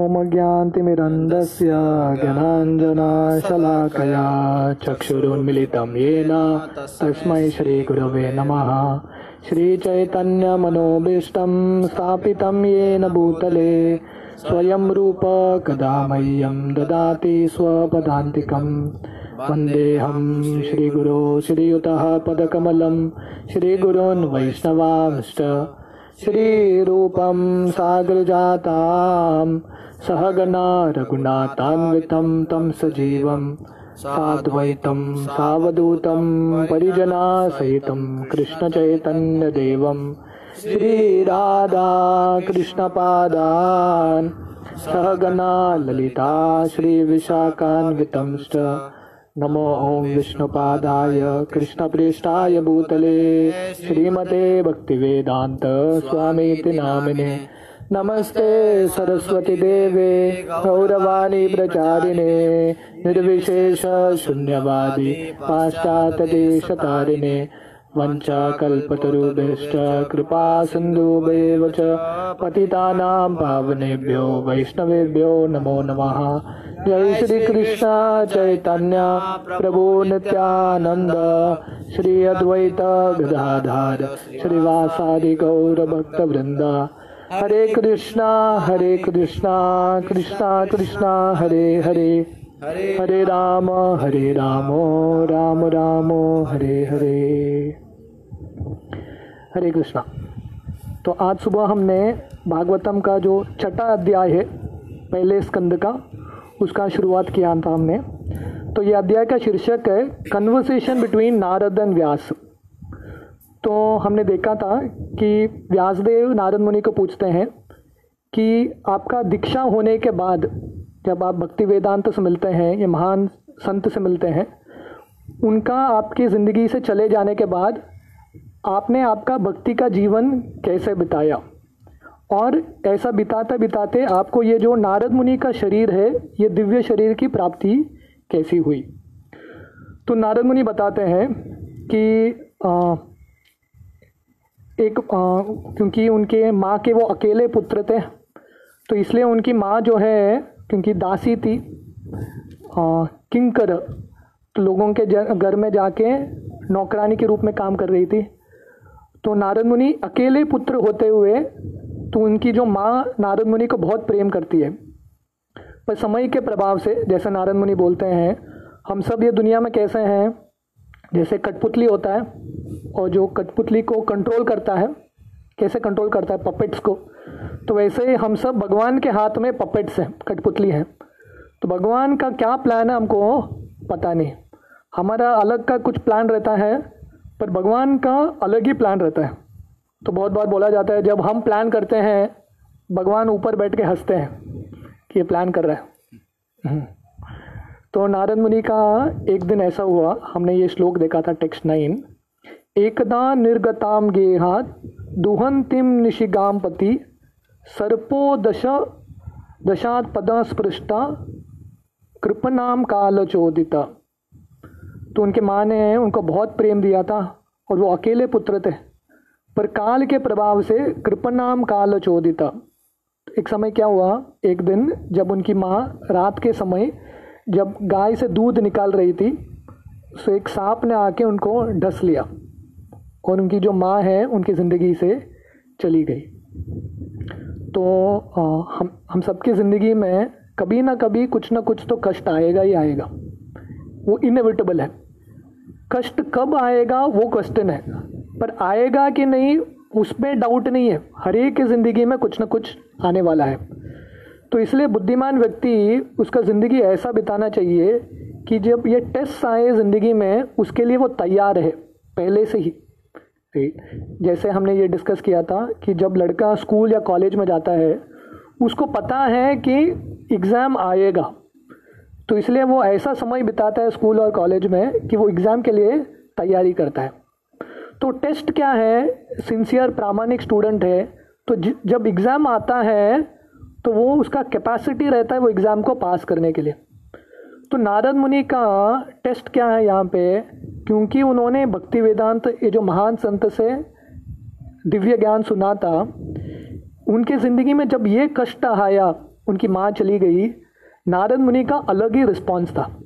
ओमज्ञान्तिमिरन्दस्य ज्ञानाञ्जनाशलाकया चक्षुरुन्मिलितं येन तस्मै श्रीगुरवे नमः। श्रीचैतन्यमनोभीष्टं स्थापितं येन भूतले। स्वयं रूप कदा मह्यं ददाति स्वपदान्तिकम् वन्देऽहं श्रीगुरो श्रीयुतः पदकमलं। श्रीगुरोन् वैष्णवांश्च श्रीरूपं सागरजातां सहगना रघुनाथान्वितं तं सजीवं साद्वैतं सावधूतं परिजनासहितं कृष्णचैतन्यदेवं श्रीराधा कृष्णपादान् सहगना ललिता श्रीविशाखान्वितंश्च नमो ओम विष्णुपादाय कृष्णप्रेष्ठाय भूतले श्रीमते भक्तिवेदान्त स्वामीति नामिने नमस्ते सरस्वती देवे गौरवाणी प्रचारिणे निर्विशेष शून्यवादी पाश्चात्यदेशतारिणे वञ्चाकल्पतरुभ्यश्च कृपा सिन्धुभ्येव च पतितानां पावनेभ्यो वैष्णवेभ्यो नमो नमः। जय श्री कृष्ण चैतन्य, प्रभु नित्यानंद श्री अद्वैत गदाधार, श्रीवासादि गौर भक्त वृंद हरे कृष्णा हरे कृष्णा कृष्णा कृष्णा, हरे हरे। हरे राम हरे राम राम राम, हरे हरे। हरे कृष्णा। तो आज सुबह हमने भागवतम का जो छठा अध्याय है, पहले स्कंद का, उसका शुरुआत किया था हमने। तो ये अध्याय का शीर्षक है conversation between Narad and Vyas. तो हमने देखा था कि व्यासदेव नारद मुनि को पूछते हैं कि आपका दीक्षा होने के बाद जब आप भक्ति वेदांत से मिलते हैं, या महान संत से मिलते हैं, उनका आपकी ज़िंदगी से चले जाने के बाद आपने आपका भक्ति का जीवन कैसे बिताया? और ऐसा बिताते बिताते आपको ये जो नारद मुनि का शरीर है ये दिव्य शरीर की प्राप्ति कैसी हुई? तो नारद मुनि बताते हैं कि आ, एक आ, क्योंकि उनके माँ के वो अकेले पुत्र थे तो इसलिए उनकी माँ जो है क्योंकि दासी थी किंकर तो लोगों के घर में जाके नौकरानी के रूप में काम कर रही थी। तो नारद मुनि अकेले पुत्र होते हुए तो उनकी जो माँ नारद मुनि को बहुत प्रेम करती है। पर समय के प्रभाव से, जैसे नारद मुनि बोलते हैं, हम सब ये दुनिया में कैसे हैं? जैसे कठपुतली होता है, और जो कठपुतली को कंट्रोल करता है, कैसे कंट्रोल करता है पपेट्स को? तो वैसे ही हम सब भगवान के हाथ में पपेट्स हैं, कठपुतली हैं। तो भगवान का क्या प्लान है हमको पता नहीं। हमारा अलग का कुछ प्लान रहता है पर भगवान का अलग ही प्लान रहता है। तो बहुत बार बोला जाता है, जब हम प्लान करते हैं, भगवान ऊपर बैठ के हँसते हैं कि ये प्लान कर रहा है। हम्म। तो नारद मुनि का एक दिन ऐसा हुआ, हमने ये श्लोक देखा था टेक्स्ट नाइन। एकदा निर्गताम गेहात, दुहंतिम निशिगाम पति, सर्पो दश, दशात पदा स्पृष्टा, कृपनाम काल चोदिता। तो उनके माँ ने उनको बहुत प्रेम दिया था और वो अकेले पुत्र थे। पर काल के प्रभाव से कृपनाम काल चोदिता। एक समय क्या हुआ? एक दिन जब उनकी माँ रात के समय जब गाय से दूध निकाल रही थी तो एक सांप ने आके उनको ढस लिया और उनकी जो माँ है, उनकी ज़िंदगी से चली गई। तो हम हम सबकी ज़िंदगी में कभी ना कभी कुछ ना कुछ तो कष्ट आएगा ही आएगा। वो इनएविटेबल है। कष्ट कब आएगा वो क्वेश्चन है। पर आएगा कि नहीं, उसमें डाउट नहीं है। हर एक की ज़िंदगी में कुछ ना कुछ आने वाला है। तो इसलिए बुद्धिमान व्यक्ति उसका ज़िंदगी ऐसा बिताना चाहिए कि जब ये टेस्ट आए ज़िंदगी में, उसके लिए वो तैयार है पहले से ही। जैसे हमने ये डिस्कस किया था कि जब लड़का स्कूल या कॉलेज में जाता है, उसको पता है कि एग्ज़ाम आएगा। तो इसलिए वो ऐसा समय बिताता है स्कूल और कॉलेज में कि वो एग्ज़ाम के लिए तैयारी करता है। तो टेस्ट क्या है? सिंसियर, प्रामाणिक स्टूडेंट है। तो जब एग्ज़ाम आता है तो वो उसका कैपेसिटी रहता है वो एग्ज़ाम को पास करने के लिए। तो नारद मुनि का टेस्ट क्या है यहाँ पे? क्योंकि उन्होंने भक्ति वेदांत ये जो महान संत से दिव्य ज्ञान सुना था, उनके ज़िंदगी में जब ये कष्ट आया, उनकी माँ चली गई नारद मुनि का अलग ही रिस्पॉन्स था।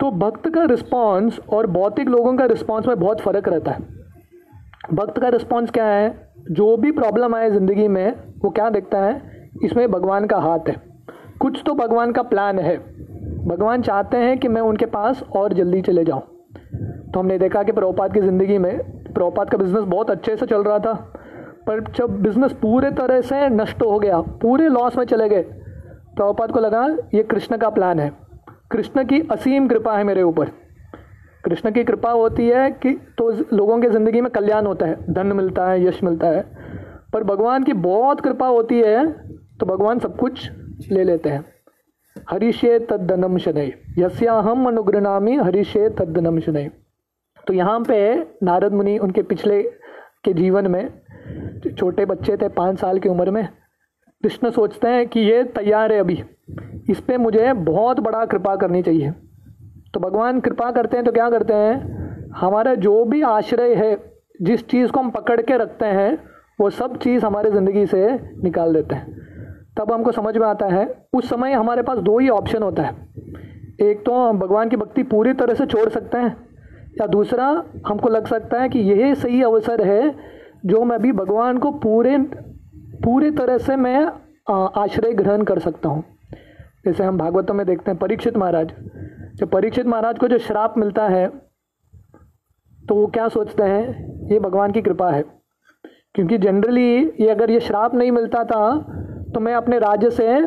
तो भक्त का रिस्पॉन्स और भौतिक लोगों का रिस्पॉन्स में बहुत फ़र्क रहता है। भक्त का रिस्पॉन्स क्या है? जो भी प्रॉब्लम आए ज़िंदगी में, वो क्या देखता है? इसमें भगवान का हाथ है। कुछ तो भगवान का प्लान है। भगवान चाहते हैं कि मैं उनके पास और जल्दी चले जाऊँ। तो हमने देखा कि प्रभुपात की ज़िंदगी में प्रभुपात का बिज़नेस बहुत अच्छे से चल रहा था। पर जब बिज़नेस पूरे तरह से नष्ट हो गया, पूरे लॉस में चले गए प्रभुपात को लगा, ये कृष्ण का प्लान है। कृष्ण की असीम कृपा है मेरे ऊपर। कृष्ण की कृपा होती है कि तो लोगों के ज़िंदगी में कल्याण होता है, धन मिलता है, यश मिलता है। पर भगवान की बहुत कृपा होती है तो भगवान सब कुछ ले लेते हैं। हरिशे तद्दनम शनय यस्याहम अनुग्रनामी हरिशे तद्दनम शनय तो यहाँ पे नारद मुनि उनके पिछले के जीवन में, छोटे बच्चे थे, पाँच साल की उम्र में कृष्ण सोचते हैं कि ये तैयार है अभी। इस पर मुझे बहुत बड़ा कृपा करनी चाहिए। तो भगवान कृपा करते हैं तो क्या करते हैं? हमारा जो भी आश्रय है, जिस चीज़ को हम पकड़ के रखते हैं, वो सब चीज़ हमारे ज़िंदगी से निकाल देते हैं। तब हमको समझ में आता है, उस समय हमारे पास दो ही ऑप्शन होता है। एक तो हम भगवान की भक्ति पूरी तरह से छोड़ सकते हैं, या दूसरा हमको लग सकता है कि यही सही अवसर है, जो मैं अभी भगवान को पूरे पूरी तरह से मैं आश्रय ग्रहण कर सकता हूँ। जैसे हम भागवतों में देखते हैं, परीक्षित महाराज। जब परीक्षित महाराज को जो श्राप मिलता है तो वो क्या सोचते हैं? ये भगवान की कृपा है। क्योंकि जनरली ये अगर ये श्राप नहीं मिलता था तो मैं अपने राज्य से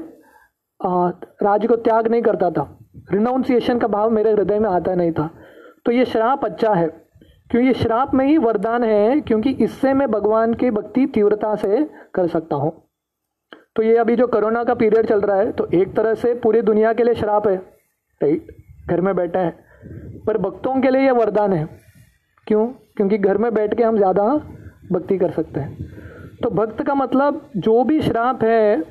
राज्य को त्याग नहीं करता था। रिनाउंसिएशन का भाव मेरे हृदय में आता नहीं था। तो ये श्राप अच्छा है। क्योंकि ये श्राप में ही वरदान है, क्योंकि इससे मैं भगवान की भक्ति तीव्रता से कर सकता हूँ। तो ये अभी जो कोरोना का पीरियड चल रहा है तो एक तरह से पूरी दुनिया के लिए श्राप है। राइट घर में बैठे हैं, पर भक्तों के लिए यह वरदान है। क्यों? क्योंकि घर में बैठ के हम ज़्यादा भक्ति कर सकते हैं। तो भक्त का मतलब जो भी श्राप है,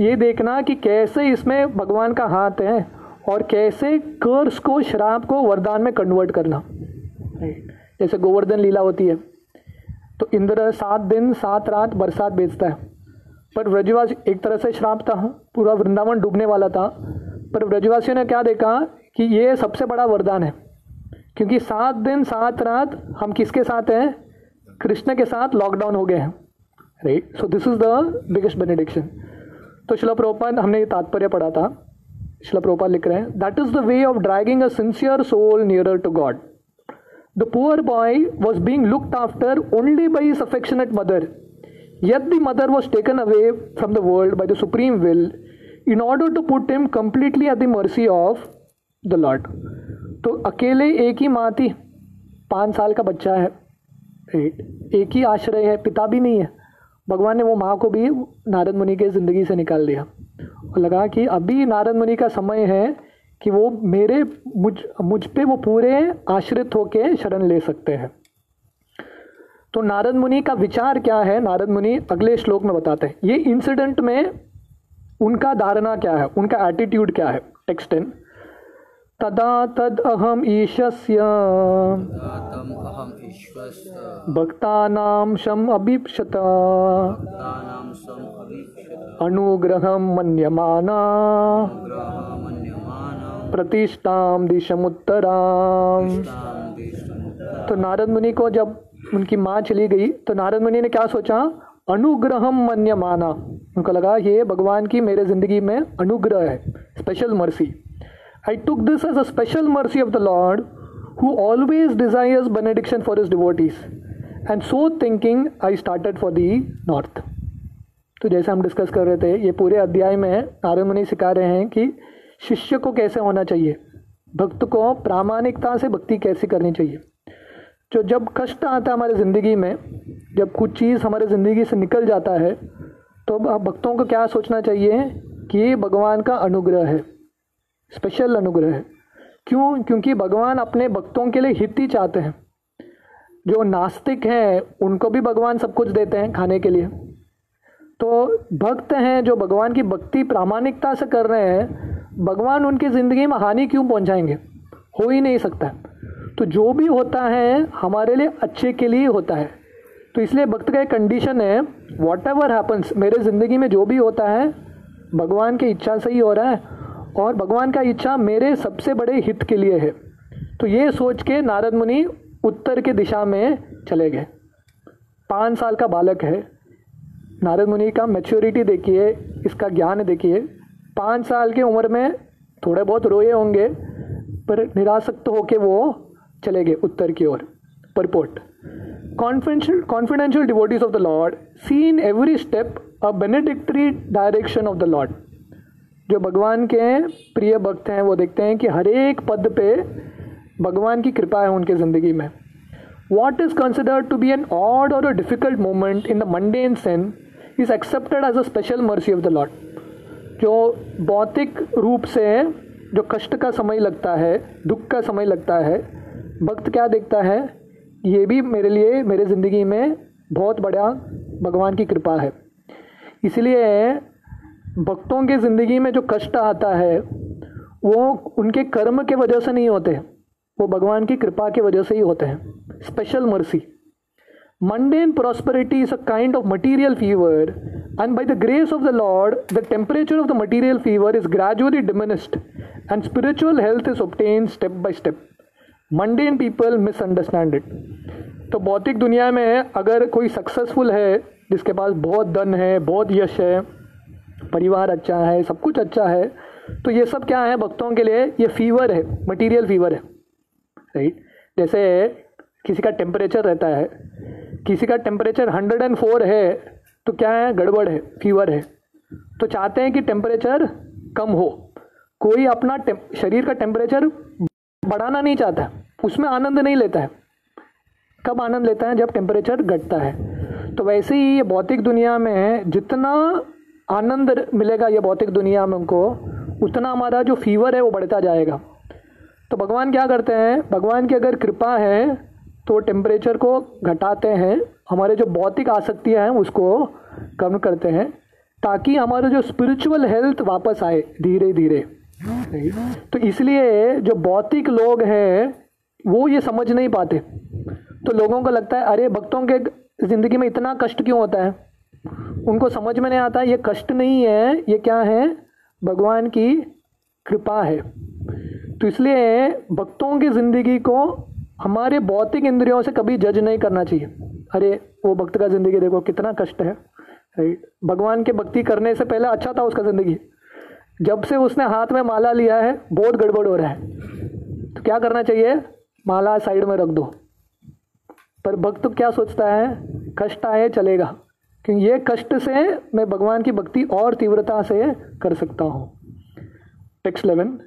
ये देखना कि कैसे इसमें भगवान का हाथ है और कैसे कर्स को, श्राप को वरदान में कन्वर्ट करना। जैसे गोवर्धन लीला होती है तो इंद्र सात दिन, सात रात बरसात बेचता है। पर व्रजवासी, एक तरह से श्राप था, पूरा वृंदावन डूबने वाला था। पर व्रजवासियों ने क्या देखा कि ये सबसे बड़ा वरदान है, क्योंकि सात दिन, सात रात हम किसके साथ हैं? कृष्ण के साथ लॉकडाउन हो गए हैं। Right so this is the biggest benediction तो शिला हमने ये तात्पर्य पढ़ा था। शिला लिख रहे हैं that is the way of dragging a sincere soul nearer to God the poor boy was being looked after only by his affectionate mother yet the mother was taken away from the world by the supreme will in order to put him completely at the mercy of the Lord तो अकेले एक ही माँ थी, पाँच साल का बच्चा है एक ही आश्रय है, पिता भी नहीं है। भगवान ने वो माँ को भी नारद मुनि के ज़िंदगी से निकाल दिया। और लगा कि अभी नारद मुनि का समय है कि वो मेरे मुझ मुझ पे वो पूरे आश्रित होके शरण ले सकते हैं। तो नारद मुनि का विचार क्या है? नारद मुनि अगले श्लोक में बताते हैं। ये इंसिडेंट में उनका धारणा क्या है? उनका एटीट्यूड क्या है? टेक्स्ट इन तदा तद अहम ईशस्य। भक्तानां शम अभीप्सत। अनुग्रहं मन्यमाना। प्रतिष्ठाम दिशमुत्तराम तो नारद मुनि को जब उनकी माँ चली गई तो नारद मुनि ने क्या सोचा अनुग्रहम मन्य माना उनको लगा ये भगवान की मेरे ज़िंदगी में अनुग्रह है special mercy I took this as a special mercy of the Lord who always desires benediction for his devotees. And so thinking I started for the north. तो जैसे हम डिस्कस कर रहे थे, ये पूरे अध्याय में नारद मुनि सिखा रहे हैं कि शिष्य को कैसे होना चाहिए? भक्त को प्रामाणिकता से भक्ति कैसे करनी चाहिए? जो जब कष्ट आता है हमारे ज़िंदगी में, जब कुछ चीज़ हमारे ज़िंदगी से निकल जाता है तो भक्तों को क्या सोचना चाहिए कि ये भगवान का अनुग्रह है स्पेशल अनुग्रह है। क्यों? क्योंकि भगवान अपने भक्तों के लिए हित ही चाहते हैं। जो नास्तिक हैं, उनको भी भगवान सब कुछ देते हैं खाने के लिए। तो भक्त हैं जो भगवान की भक्ति प्रामाणिकता से कर रहे हैं भगवान उनकी ज़िंदगी में हानि क्यों पहुंचाएँगे? हो ही नहीं सकता। तो जो भी होता है, हमारे लिए अच्छे के लिए होता है। तो इसलिए भक्त का एक कंडीशन है वॉट एवर हैपन्स मेरे ज़िंदगी में जो भी होता है, भगवान की इच्छा से ही हो रहा है। और भगवान का इच्छा मेरे सबसे बड़े हित के लिए है। तो ये सोच के नारद मुनि उत्तर के दिशा में चले गए। पाँच साल का बालक है। नारद मुनि का मैच्योरिटी देखिए, इसका ज्ञान देखिए। पाँच साल की उम्र में थोड़े बहुत रोए होंगे, पर निरासक्त होके वो चले गए उत्तर की ओर। Purport confidential confidential devotees of the Lord see in every step a benedictory direction of the Lord जो भगवान के प्रिय भक्त हैं, वो देखते हैं कि हर एक पद पे भगवान की कृपा है उनके ज़िंदगी में। What is considered to be an odd or a difficult moment in the mundane sense is accepted as a special mercy of the Lord जो भौतिक रूप से जो कष्ट का समय लगता है, दुख का समय लगता है, भक्त क्या देखता है? ये भी मेरे लिए, मेरे ज़िंदगी में बहुत बड़ा भगवान की कृपा है। इसलिए भक्तों के ज़िंदगी में जो कष्ट आता है, वो उनके कर्म के वजह से नहीं होते वो भगवान की कृपा के वजह से ही होते हैं। Special mercy. Mundane prosperity is a kind of material fever and by the grace of the lord the temperature of the material fever is gradually diminished and spiritual health is obtained step by step mundane people misunderstand it तो भौतिक दुनिया में अगर कोई successful है जिसके पास बहुत धन है बहुत यश है परिवार अच्छा है सब कुछ अच्छा है तो ये सब क्या है भक्तों के लिए ये फीवर है मटेरियल फीवर है राइट जैसे किसी का टेम्परेचर रहता है किसी का टेम्परेचर हंड्रेड एंड फोर है तो क्या है? गड़बड़ है फीवर है। तो चाहते हैं कि टेम्परेचर कम हो। कोई अपना शरीर का टेम्परेचर बढ़ाना नहीं चाहता, उसमें आनंद नहीं लेता है। कब आनंद लेता है? जब टेम्परेचर घटता है। तो वैसे ही ये भौतिक दुनिया में जितना आनंद मिलेगा ये भौतिक दुनिया में उनको, उतना हमारा जो फीवर है वो बढ़ता जाएगा। तो भगवान क्या करते हैं? भगवान की अगर कृपा है तो टेम्परेचर को घटाते हैं, हमारे जो भौतिक आसक्तियाँ हैं, उसको कम करते हैं, ताकि हमारा जो स्पिरिचुअल हेल्थ वापस आए धीरे धीरे तो इसलिए जो भौतिक लोग हैं, वो ये समझ नहीं पाते। तो लोगों को लगता है, अरे, भक्तों के ज़िंदगी में इतना कष्ट क्यों होता है? उनको समझ में नहीं आता, ये कष्ट नहीं है, ये क्या है? भगवान की कृपा है। तो इसलिए भक्तों की ज़िंदगी को हमारे भौतिक इंद्रियों से कभी जज नहीं करना चाहिए। अरे, वो भक्त का ज़िंदगी देखो, कितना कष्ट है। राइट? भगवान के भक्ति करने से पहले अच्छा था उसका ज़िंदगी। जब से उसने हाथ में माला लिया है, बहुत गड़बड़ हो रहा है। तो क्या करना चाहिए? माला साइड में रख दो। पर भक्त क्या सोचता है? कष्ट आए, चलेगा। क्योंकि ये कष्ट से मैं भगवान की भक्ति और तीव्रता से कर सकता हूँ। Text eleven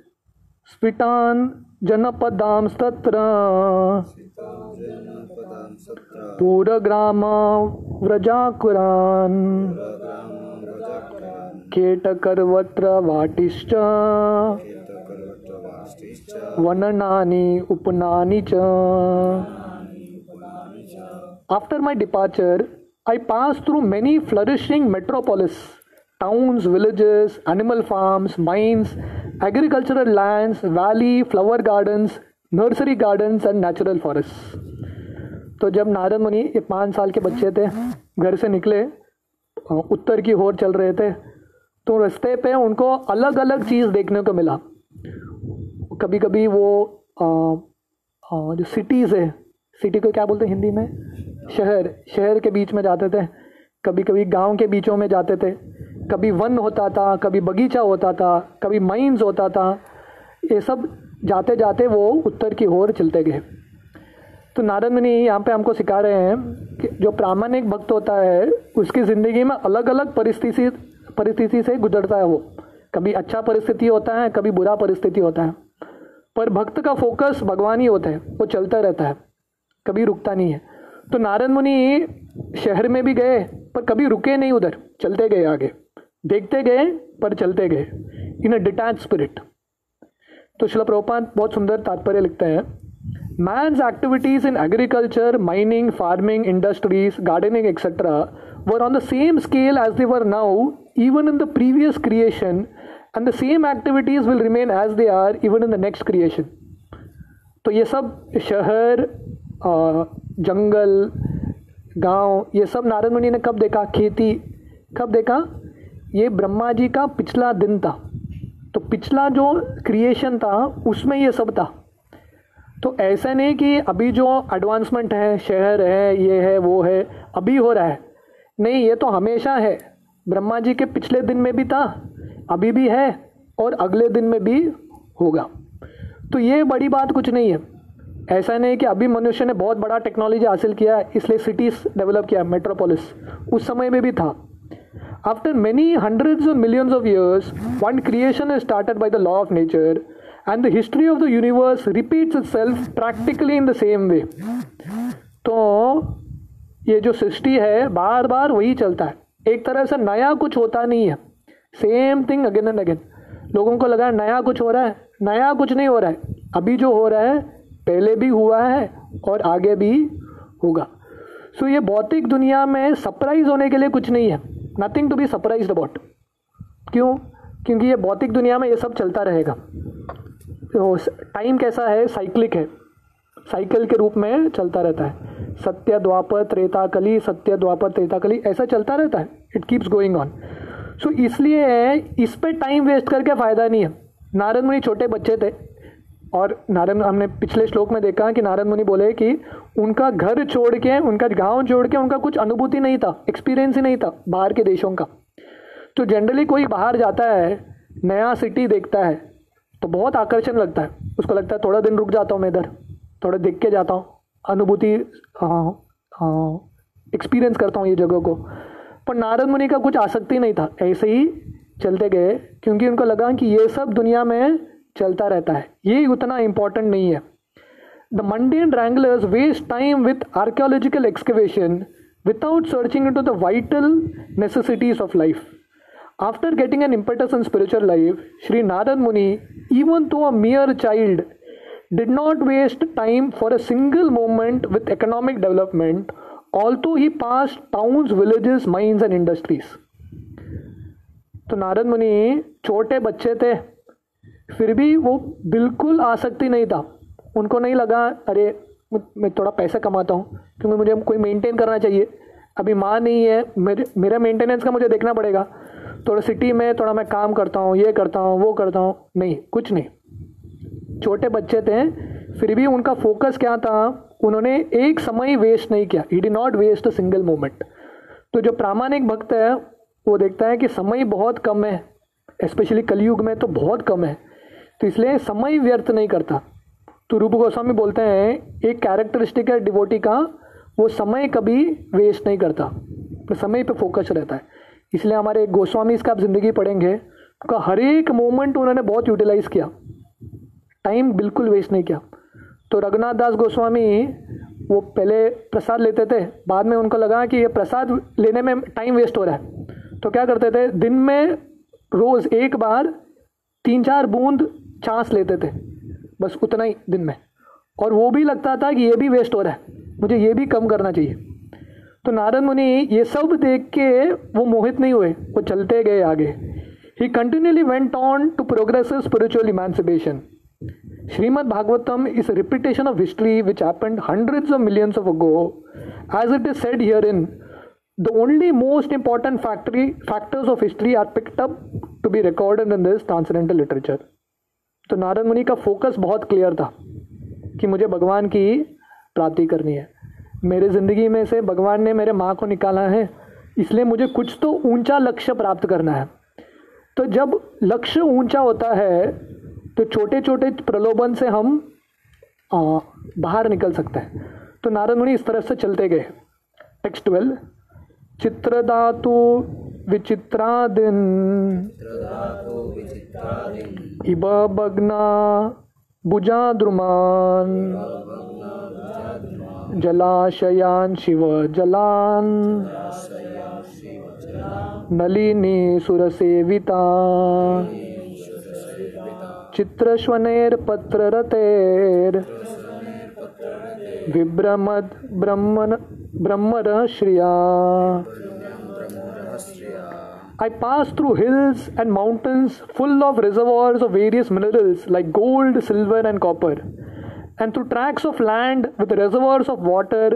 स्फिटान जनपदांस्तत्र। पूरग्राम व्रजाकुरान् केटकर्वत्र वाटिश्च वननानि उपनानि च। After my departure I pass through many flourishing metropolis towns villages animal farms man's agricultural lands, valley, flower gardens, nursery gardens and natural forests. तो जब नारद मुनि एक पाँच साल के बच्चे थे घर से निकले उत्तर की ओर चल रहे थे तो रास्ते पे उनको अलग अलग चीज़ देखने को मिला। कभी कभी वो आ, आ, जो सिटीज़ है सिटी को क्या बोलते हैं हिंदी में? शहर शहर के बीच में जाते थे कभी कभी गाँव के बीचों में जाते थे। कभी वन होता था, कभी बगीचा होता था, कभी माइंस होता था, ये सब जाते जाते वो उत्तर की ओर चलते गए। तो नारद मुनि यहाँ पे हमको सिखा रहे हैं कि जो प्रामाणिक भक्त होता है, उसकी ज़िंदगी में अलग अलग परिस्थिति परिस्थिति से गुजरता है वो। कभी अच्छा परिस्थिति होता है, कभी बुरा परिस्थिति होता है। पर भक्त का फोकस भगवान ही होता है, वो चलता रहता है, कभी रुकता नहीं है। तो नारद मुनि शहर में भी गए, पर कभी रुके नहीं उधर, चलते गए आगे। देखते गए, पर चलते गए। इन अ डिटैच स्पिरिट तो शिला प्रभुपाद बहुत सुंदर तात्पर्य लिखते हैं। Man's activities in agriculture mining farming industries gardening etcetera were on the same scale as they were now even in the previous creation and the same activities will remain as they are even in the next creation तो ये सब शहर जंगल, गाँव, ये सब नारद मुनि ने कब देखा? खेती, कब देखा? ये ब्रह्मा जी का पिछला दिन था। तो पिछला जो क्रिएशन था, उसमें ये सब था। तो ऐसा नहीं कि अभी जो एडवांसमेंट है, शहर है, ये है, वो है, अभी हो रहा है। नहीं, ये तो हमेशा है। ब्रह्मा जी के पिछले दिन में भी था, अभी भी है और अगले दिन में भी होगा। तो ये बड़ी बात कुछ नहीं है। ऐसा नहीं कि अभी मनुष्य ने बहुत बड़ा टेक्नोलॉजी हासिल किया है इसलिए सिटीज़ डेवलप किया मेट्रोपोलिस उस समय में भी था। Many hundreds of millions of years one creation is started by the law of nature and the history of the universe repeats itself practically in the same way तो ये जो सृष्टि है बार बार वही चलता है। एक तरह से नया कुछ होता नहीं है। Same thing again and again लोगों को लगा नया कुछ हो रहा है नया कुछ नहीं हो रहा है। अभी जो हो रहा है पहले भी हुआ है और आगे भी होगा। सो so, ये भौतिक दुनिया में सरप्राइज़ होने के लिए कुछ नहीं है। Nothing to be surprise about क्यों? क्योंकि ये भौतिक दुनिया में ये सब चलता रहेगा। तो टाइम कैसा है? साइक्लिक है। साइकिल के रूप में चलता रहता है। सत्य, द्वापर त्रेता कली सत्य, द्वापर त्रेता कली ऐसा चलता रहता है। It keeps going on so इसलिए इस पर टाइम वेस्ट करके फ़ायदा नहीं है। नारद मुनि छोटे बच्चे थे। और नारद, हमने पिछले श्लोक में देखा कि नारद मुनि बोले कि उनका घर छोड़ के, उनका गाँव छोड़ के उनका कुछ अनुभूति नहीं था एक्सपीरियंस ही नहीं था बाहर के देशों का। तो जनरली कोई बाहर जाता है, नया सिटी देखता है तो बहुत आकर्षण लगता है। उसको लगता है थोड़ा दिन रुक जाता हूँ मैं इधर, थोड़ा देख के जाता हूँ, अनुभूति एक्सपीरियंस करता हूँ ये जगह को। पर नारद मुनि का कुछ आसक्ति नहीं था, ऐसे ही चलते गए, क्योंकि उनको लगा कि ये सब दुनिया में चलता रहता है। ये उतना इंपॉर्टेंट नहीं है। The mundane wranglers waste time with archaeological excavation without searching into the vital necessities of life after getting an importance in spiritual life Shri Narad Muni even to a mere child did not waste time for a single moment with economic development also he pass towns villages mines and industries तो नारद मुनि, छोटे बच्चे थे। फिर भी वो बिल्कुल आसक्ति नहीं था। उनको नहीं लगा, अरे, मैं थोड़ा पैसा कमाता हूँ, क्योंकि मुझे कोई मेंटेन करना चाहिए। अभी माँ नहीं है, मेरे, मेरा मेंटेनेंस का मुझे देखना पड़ेगा। थोड़ा सिटी में, थोड़ा मैं काम करता हूँ, ये करता हूँ, वो करता हूँ। नहीं, कुछ नहीं। छोटे बच्चे थे, फिर भी उनका फोकस क्या था, उन्होंने एक समय वेस्ट नहीं किया। He did not waste a single moment तो जो प्रामाणिक भक्त है, वो देखता है कि समय बहुत कम है स्पेशली कलयुग में तो बहुत कम है। तो इसलिए समय व्यर्थ नहीं करता। तो रूप गोस्वामी बोलते हैं, एक कैरेक्टरिस्टिक है डिवोटी का, वो समय कभी वेस्ट नहीं करता। तो समय पे फोकस रहता है। इसलिए हमारे गोस्वामी इसका आप ज़िंदगी पढ़ेंगे, उनका हर एक मोमेंट उन्होंने बहुत यूटिलाइज किया। टाइम बिल्कुल वेस्ट नहीं किया। तो रघुनाथ दास गोस्वामी, वो पहले प्रसाद लेते थे, बाद में उनको लगा कि ये प्रसाद लेने में टाइम वेस्ट हो रहा है। तो क्या करते थे, दिन में रोज़ एक बार, तीन चार बूंद चांस लेते थे, बस उतना ही दिन में। और वो भी लगता था कि ये भी वेस्ट हो रहा है, मुझे ये भी कम करना चाहिए। तो नारद मुनि ये सब देख के वो मोहित नहीं हुए, वो चलते गए आगे। He continuously went on to progress spiritual emancipation Srimad Bhagavatam is repetition of history which happened hundreds of millions of ago as it is said here in the only most important factory factors of history are picked up to be recorded in this transcendental literature तो नारद मुनि का focus बहुत clear था कि मुझे भगवान की प्राप्ति करनी है। मेरे ज़िंदगी में से भगवान ने मेरे माँ को निकाला है इसलिए मुझे कुछ तो ऊँचा लक्ष्य प्राप्त करना है। तो जब लक्ष्य ऊँचा होता है तो छोटे छोटे प्रलोभन से हम आ, बाहर निकल सकते हैं। तो नारद मुनि इस तरह से चलते गए। टेक्स्ट ट्वेल्व चित्रदातु विचित्रादिन। इब भग्ना भुजाद्रुमान। जलाशयान शिव जलान। नलिनी सुरसेविता चित्रश्वनेर्पत्ररतेर्। विभ्रमद ब्रह्मन ब्रह्मर Shriya. I passed through hills and mountains full of reservoirs of various minerals like gold, silver, and copper, and through tracts of land with reservoirs of water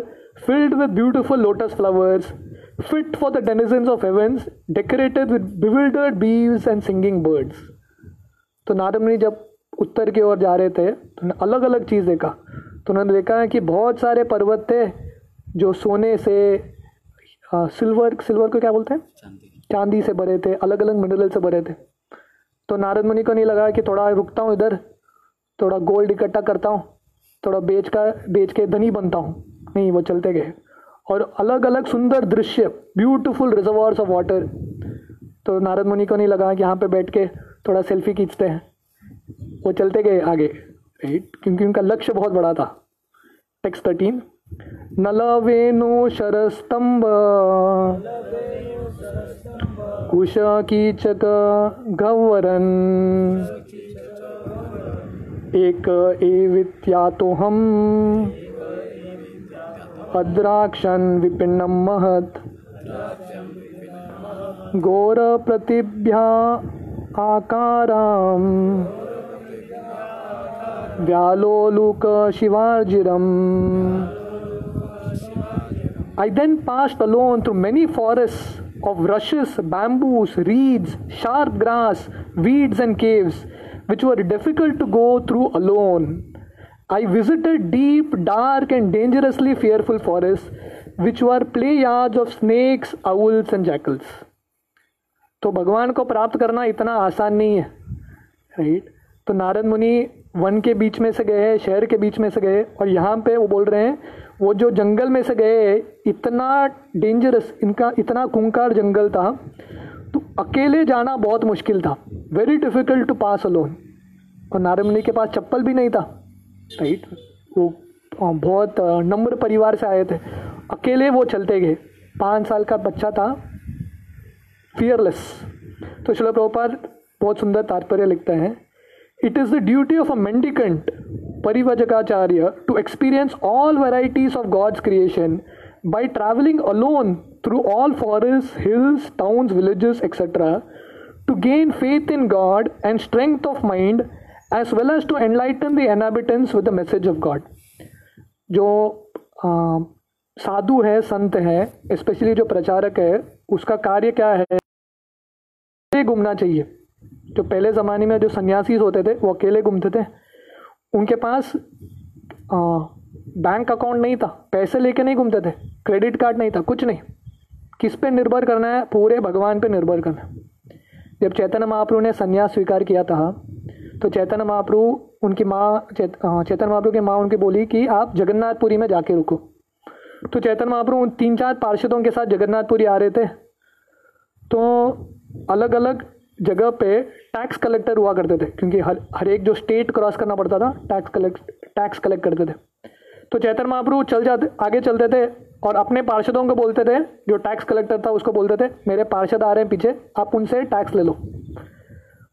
filled with beautiful lotus flowers, fit for the denizens of heavens, decorated with bewildered bees and singing birds. तो नारद मुनि जब उत्तर की ओर जा रहे थे तो अलग अलग चीज़ देखा तो उन्होंने देखा है कि बहुत सारे पर्वत थे जो सोने से आ, सिल्वर सिल्वर को क्या बोलते हैं चांदी से भरे थे अलग अलग मिनरल से भरे थे। तो नारद मुनि को नहीं लगा कि थोड़ा रुकता हूँ इधर, थोड़ा गोल्ड इकट्ठा करता हूँ, थोड़ा बेच का, बेच के धनी बनता हूँ। नहीं, वो चलते गए। और अलग अलग सुंदर दृश्य ब्यूटीफुल रिजर्वर्स ऑफ़ वाटर तो नारद मुनि को नहीं लगा कि यहाँ पे बैठ के थोड़ा सेल्फी खींचते हैं। वो चलते गए आगे। राइट क्योंकि उनका लक्ष्य बहुत बड़ा था। टेक्स थर्टीन नल वेणु शरस्तंभ। कुश कीचक गवरन। एक एवित्या हम। भद्राक्षन विपिन्नम महत्। घोर प्रतिभ्या Akaram. व्यालोलुक शिवार्जिरम। I then passed alone through many forests of rushes, bamboos, reeds, sharp grass, weeds, and caves, which were difficult to go through alone. I visited deep, dark, and dangerously fearful forests, which were play yards of snakes, owls, and jackals. तो भगवान को प्राप्त करना इतना आसान नहीं है right तो नारद मुनि वन के बीच में से गए शहर के बीच में से गए और यहाँ पे वो बोल रहे हैं वो जो जंगल में से गए, इतना डेंजरस इनका इतना कुंकार जंगल था तो अकेले जाना बहुत मुश्किल था। Very difficult to pass alone और नारद के पास चप्पल भी नहीं था। राइट वो बहुत नम्र परिवार से आए थे। अकेले वो चलते गए। पाँच साल का बच्चा था। फियरलेस तो शिल प्रभुपाद बहुत सुंदर तात्पर्य लिखते हैं। It is the duty of a mendicant परिवजकाचार्य to experience all varieties of God's creation by travelling alone through all forest hills towns villages etcetera to gain faith in God and strength of mind as well as to enlighten the inhabitants with the message of God जो साधु है, संत है specially जो प्रचारक है, उसका कार्य क्या है? घूमना चाहिए। जो पहले ज़माने में जो सन्यासी होते थे वो अकेले घूमते थे। उनके पास आ, बैंक अकाउंट नहीं था पैसे लेके नहीं घूमते थे क्रेडिट कार्ड नहीं था कुछ नहीं। किस पे निर्भर करना है? पूरे भगवान पे निर्भर करना है। जब चैतन्य महाप्रभु ने संन्यास स्वीकार किया था तो चैतन्य महाप्रभु उनकी माँ चैत चैतन्य महाप्रभु की माँ उनकी बोली कि आप जगन्नाथपुरी में जाके रुको। तो चैतन्य महाप्रभु उन तीन चार पार्षदों के साथ जगन्नाथपुरी आ रहे थे। तो अलग अलग जगह पे टैक्स कलेक्टर हुआ करते थे, क्योंकि हर हर एक जो स्टेट क्रॉस करना पड़ता था टैक्स कलेक्ट टैक्स कलेक्ट करते थे। तो चैतन्य महाप्रभु चल जाते, आगे चलते थे और अपने पार्षदों को बोलते थे, जो टैक्स कलेक्टर था उसको बोलते थे, मेरे पार्षद आ रहे हैं पीछे, आप उनसे टैक्स ले लो।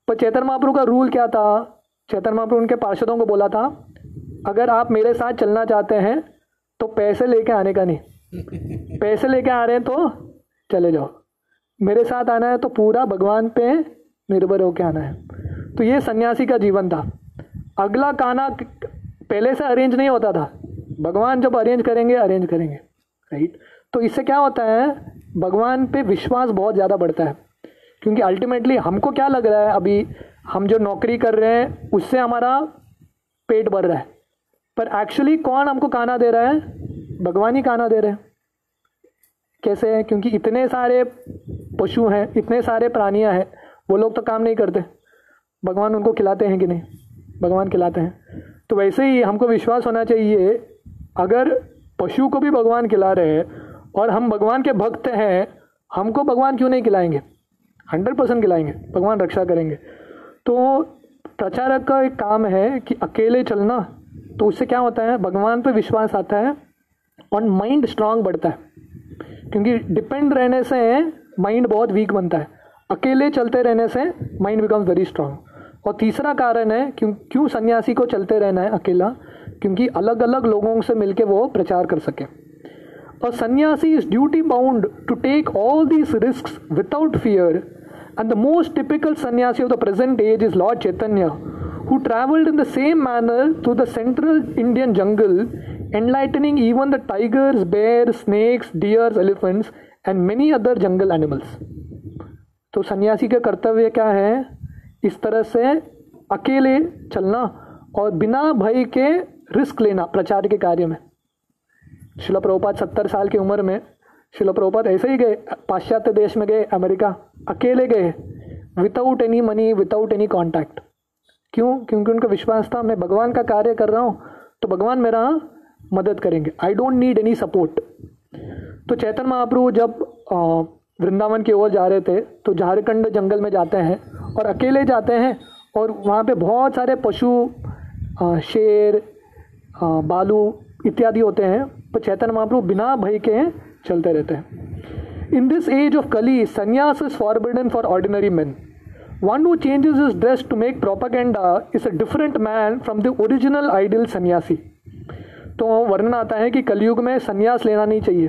पर चैतन्य महाप्रभु का रूल क्या था? चैतन्य महाप्रभु उनके पार्षदों को बोला था, अगर आप मेरे साथ चलना चाहते हैं तो पैसे लेके आने का नहीं। पैसे लेके आ रहे हैं तो चले जाओ। मेरे साथ आना है तो पूरा भगवान पे निर्भर होके आना है। तो ये सन्यासी का जीवन था। अगला काना पहले से अरेंज नहीं होता था। भगवान जब अरेंज करेंगे अरेंज करेंगे राइट तो इससे क्या होता है, भगवान पे विश्वास बहुत ज़्यादा बढ़ता है। क्योंकि अल्टीमेटली हमको क्या लग रहा है, अभी हम जो नौकरी कर रहे हैं, उससे हमारा पेट भर रहा है। पर एक्चुअली कौन हमको खाना दे रहा है? भगवान ही खाना दे रहे हैं। कैसे है? क्योंकि इतने सारे पशु हैं, इतने सारे प्राणियाँ हैं वो लोग तो काम नहीं करते। भगवान उनको खिलाते हैं कि नहीं? भगवान खिलाते हैं। तो वैसे ही हमको विश्वास होना चाहिए, अगर पशु को भी भगवान खिला रहे हैं और हम भगवान के भक्त हैं, हमको भगवान क्यों नहीं खिलाएँगे? हंड्रेड परसेंट खिलाएँगे, भगवान रक्षा करेंगे। तो प्रचारक का एक काम है कि अकेले चलना तो उससे क्या होता है? भगवान पर विश्वास आता है और माइंड स्ट्रांग बढ़ता है। क्योंकि डिपेंड रहने से माइंड बहुत वीक बनता है। अकेले चलते रहने से माइंड बिकम्स वेरी स्ट्रांग और तीसरा कारण है, क्यों क्यों सन्यासी को चलते रहना है अकेला? क्योंकि अलग अलग लोगों से मिलकर वो प्रचार कर सके। और sannyasi is duty bound to take all these risk without fear and the most typical sannyasi of the present age is Lord Chaitanya who travelled in the same manner through the central Indian jungle enlightening even the tigers bears snakes deers elephants and many other jungle animals तो सन्यासी का कर्तव्य क्या है? इस तरह से अकेले चलना और बिना भय के रिस्क लेना प्रचार के कार्य में। शिला प्रभुपात सत्तर साल की उम्र में शिला ऐसे ही गए, पाश्चात्य देश में गए, अमेरिका, अकेले गए without any money without any contact क्यों? क्योंकि उनका विश्वास था, मैं भगवान का कार्य कर रहा हूँ तो भगवान मेरा मदद करेंगे। I don't need any support तो चैतन महाप्रभु जब वृंदावन की ओर जा रहे थे तो झारखंड जंगल में जाते हैं और अकेले जाते हैं और वहाँ पे बहुत सारे पशु शेर बालू इत्यादि होते हैं। तो चैतन महाप्रभु बिना भय के चलते रहते हैं। In this age of Kali sannyasa is forbidden for ordinary man one who changes his dress to make propaganda is a different man from the original ideal sannyasi तो वर्णन आता है कि कलयुग में संन्यास लेना नहीं चाहिए।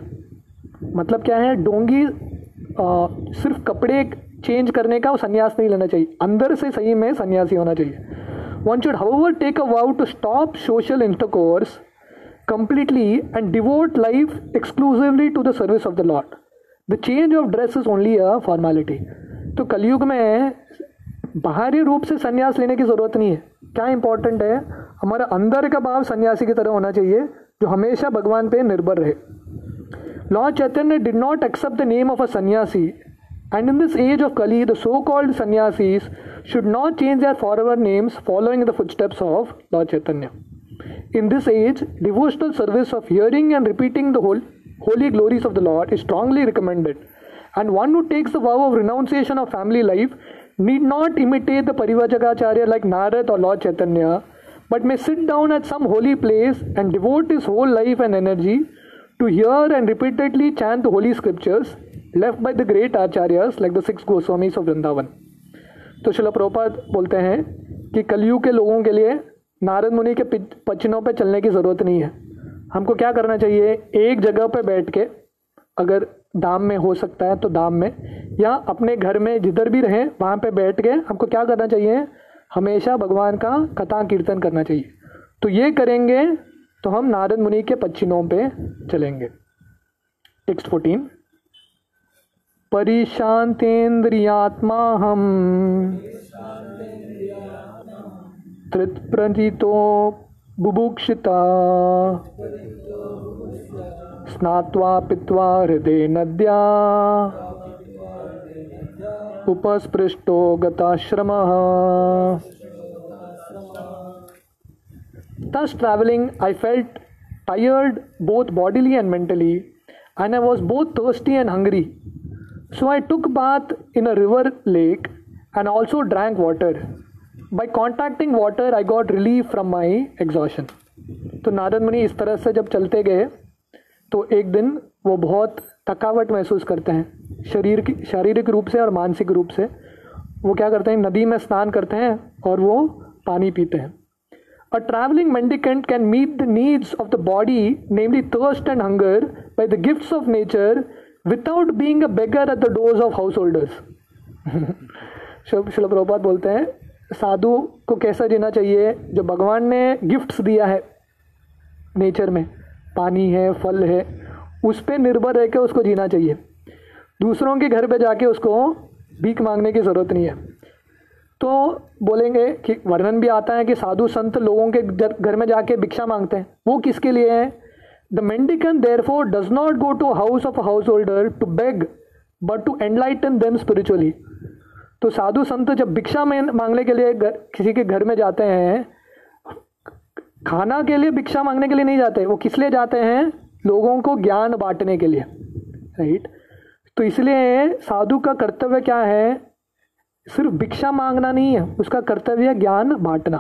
मतलब क्या है? डोंगी सिर्फ़ कपड़े चेंज करने का संन्यास नहीं लेना चाहिए। अंदर से सही में सन्यासी होना चाहिए। One should however take a vow to stop social intercourse completely and devote life exclusively to the service of the Lord. The change of dress is only a formality. तो कलयुग में बाहरी रूप से संन्यास लेने की ज़रूरत नहीं है। क्या इंपॉर्टेंट है? हमारा अंदर का भाव सन्यासी की तरह होना चाहिए, जो हमेशा भगवान पे निर्भर रहे। Lord Chaitanya did not accept the name of a sannyasi. And in this age of Kali, the so called sannyasis should not change their forever names following the footsteps of Lord Chaitanya. In this age, devotional service of hearing and repeating the whole, holy glories of the Lord is strongly recommended. And one who takes the vow of renunciation of family life need not imitate the Parivajagacharya like Narad or Lord Chaitanya, but may sit down at some holy place and devote his whole life and energy to hear and repeatedly chant the holy scriptures left by the great acharyas, like the six Goswamis of Vrindavan. तो शिला प्रभुपाद बोलते हैं कि कलयुग के लोगों के लिए नारद मुनि के पचिनों पे चलने की ज़रूरत नहीं है। हमको क्या करना चाहिए? एक जगह पे बैठ के अगर धाम में हो सकता है तो धाम में, या अपने घर में जिधर भी रहें, वहाँ पे बैठ के हमको क्या करना चाहिए? हमेशा भगवान का कथा कीर्तन करना चाहिए। तो ये करेंगे तो हम नारद मुनि के पच्चिनों पे चलेंगे। टेक्स्ट फोर्टीन परिशांतेन्द्रियात्मा हम तृत्प्रजितो बुभुक्षिता। स्नात्वा पीत्वा हृदय नद्या। उपस्पृष्टो गताश्रमः। Thus traveling, I felt tired both bodily and mentally, and I was both thirsty and hungry. So I took bath in a river lake and also drank water. By contacting water I got relieve from my exhaustion तो नारद मुनि इस तरह से जब चलते गए तो एक दिन वो बहुत थकावट महसूस करते हैं शरीर की शारीरिक रूप से और मानसिक रूप से वो क्या करते हैं नदी में स्नान करते हैं और वो पानी पीते हैं travelling mendicant can meet the needs of the body namely thirst and hunger by the gifts of nature without being a beggar at the doors of householders Shrila Prabhupada बोलते हैं, साधु को कैसा जीना चाहिए? जो भगवान ने गिफ्ट्स दिया है नेचर में, पानी है, फल है, उस पर निर्भर रह के उसको जीना चाहिए। दूसरों के घर पे जाके उसको भीख मांगने की ज़रूरत नहीं है। तो बोलेंगे कि वर्णन भी आता है कि साधु संत लोगों के घर में जाके भिक्षा मांगते हैं। वो किसके लिए है? The mendicant therefore does not go to house of householder to beg but to enlighten them spiritually तो साधु संत जब भिक्षा में मांगने के लिए गर, किसी के घर में जाते हैं खाना के लिए भिक्षा मांगने के लिए नहीं जाते वो किस लिए जाते हैं? लोगों को ज्ञान बांटने के लिए। Right right? तो इसलिए साधु का कर्तव्य क्या है? सिर्फ़ भिक्षा मांगना नहीं है, उसका कर्तव्य है ज्ञान बांटना।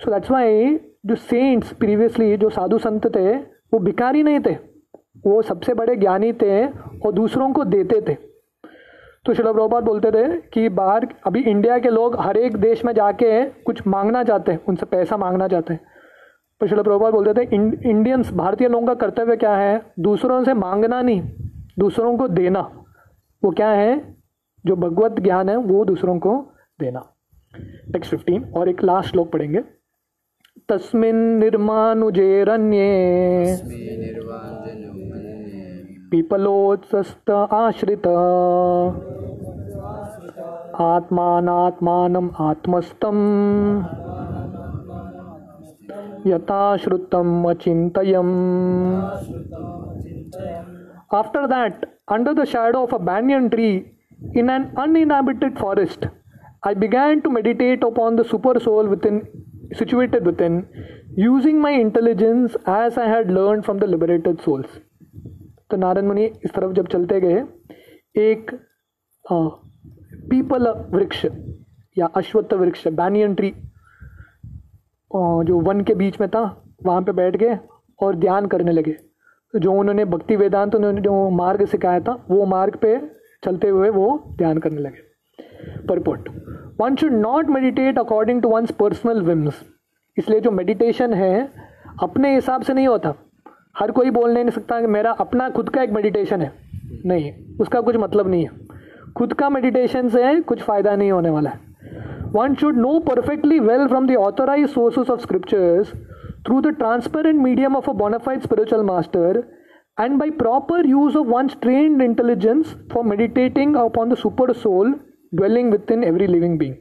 सो दैट्स वाई जो सेंट्स प्रीवियसली जो साधु संत थे, वो भिकारी नहीं थे। वो सबसे बड़े ज्ञानी थे और दूसरों को देते थे। तो शिला प्रभुपात बोलते थे कि बाहर, अभी इंडिया के लोग हर एक देश में जाके कुछ मांगना चाहते हैं, उनसे पैसा मांगना चाहते हैं। तो शिला प्रभुपात बोलते थे इंडियंस भारतीय लोगों का कर्तव्य क्या है? दूसरों से मांगना नहीं, दूसरों को देना। वो क्या है? जो भगवत ज्ञान है वो दूसरों को देना। टेक्स्ट फिफ्टीन और एक लास्ट श्लोक पढ़ेंगे। तस्मिन निर्मानुजेरण्ये। पिपलोत्सस्त आश्रित। आत्मानात्मानम् आत्मस्थम्। यथा श्रुतम् after that under the shadow of a banyan tree in an uninhabited forest, I began to meditate upon the super soul within, situated within, using my intelligence as I had learned from the liberated souls. तो नारायण मुनि इस तरफ़ जब चलते गए एक people वृक्ष या अश्वत्थ वृक्ष बैनियन ट्री जो वन के बीच में था वहाँ पे बैठ गए और ध्यान करने लगे जो उन्होंने भक्ति वेदांत उन्होंने जो मार्ग सिखाया था वो मार्ग पे चलते हुए वो ध्यान करने लगे। Purport one should not meditate according to one's personal whims इसलिए जो मेडिटेशन है, अपने हिसाब से नहीं होता। हर कोई बोल नहीं सकता कि मेरा अपना खुद का एक मेडिटेशन है। नहीं, उसका कुछ मतलब नहीं है। खुद का मेडिटेशन से कुछ फ़ायदा नहीं होने वाला है। One should know perfectly well from the authorise sources of scriptures through the transparent medium of a bona fide spiritual master and by proper use of one's trained intelligence for meditating upon the super soul dwelling within every living being.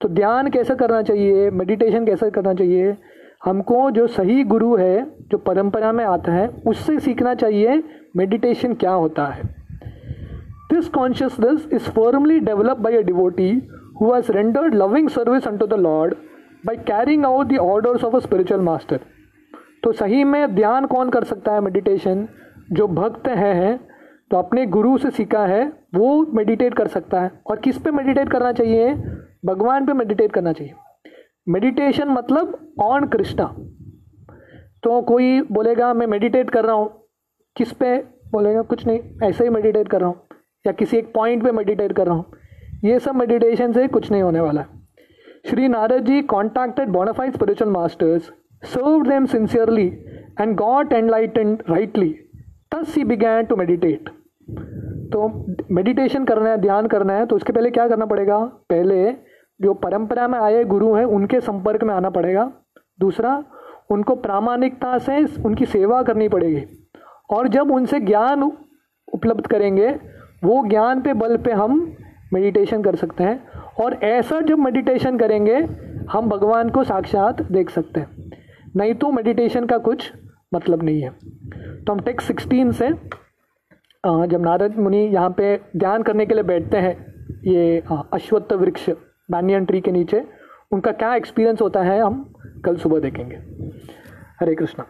तो ध्यान कैसे करना चाहिए? Meditation कैसे करना चाहिए? हमको जो सही गुरु है, जो परंपरा में आता है, उससे सीखना चाहिए मेडिटेशन क्या होता है। This consciousness is firmly develop by a devotee who has rendered loving service unto the Lord by carrying out the orders of a spiritual master तो सही में ध्यान कौन कर सकता है मेडिटेशन जो भक्त है, है तो अपने गुरु से सीखा है वो मेडिटेट कर सकता है। और किस पे मेडिटेट करना चाहिए? भगवान पे मेडिटेट करना चाहिए। मेडिटेशन मतलब ऑन कृष्णा तो कोई बोलेगा मैं मेडिटेट कर रहा हूँ। किस पे बोलेगा? कुछ नहीं ऐसे ही मेडिटेट कर रहा हूँ। या किसी एक पॉइंट पे मेडिटेट कर रहा हूँ। ये सब मेडिटेशन से कुछ नहीं होने वाला है। Sri Naraji contacted bona fide spiritual masters, served them sincerely, and got enlightened rightly. Thus he began to meditate. तो मेडिटेशन करना है ध्यान करना है तो उसके पहले क्या करना पड़ेगा? पहले जो परंपरा में आए गुरु हैं उनके संपर्क में आना पड़ेगा। दूसरा उनको प्रामाणिकता से उनकी सेवा करनी पड़ेगी। और जब उनसे ज्ञान उपलब्ध करेंगे वो ज्ञान पे बल पे हम मेडिटेशन कर सकते हैं। और ऐसा जब मेडिटेशन करेंगे हम भगवान को साक्षात देख सकते हैं। नहीं तो मेडिटेशन का कुछ मतलब नहीं है। तो हम टेक्स सिक्सटीन से जब नारद मुनि यहाँ पे ध्यान करने के लिए बैठते हैं, ये अश्वत्थ वृक्ष बैनियन ट्री के नीचे, उनका क्या एक्सपीरियंस होता है हम कल सुबह देखेंगे। हरे कृष्णा।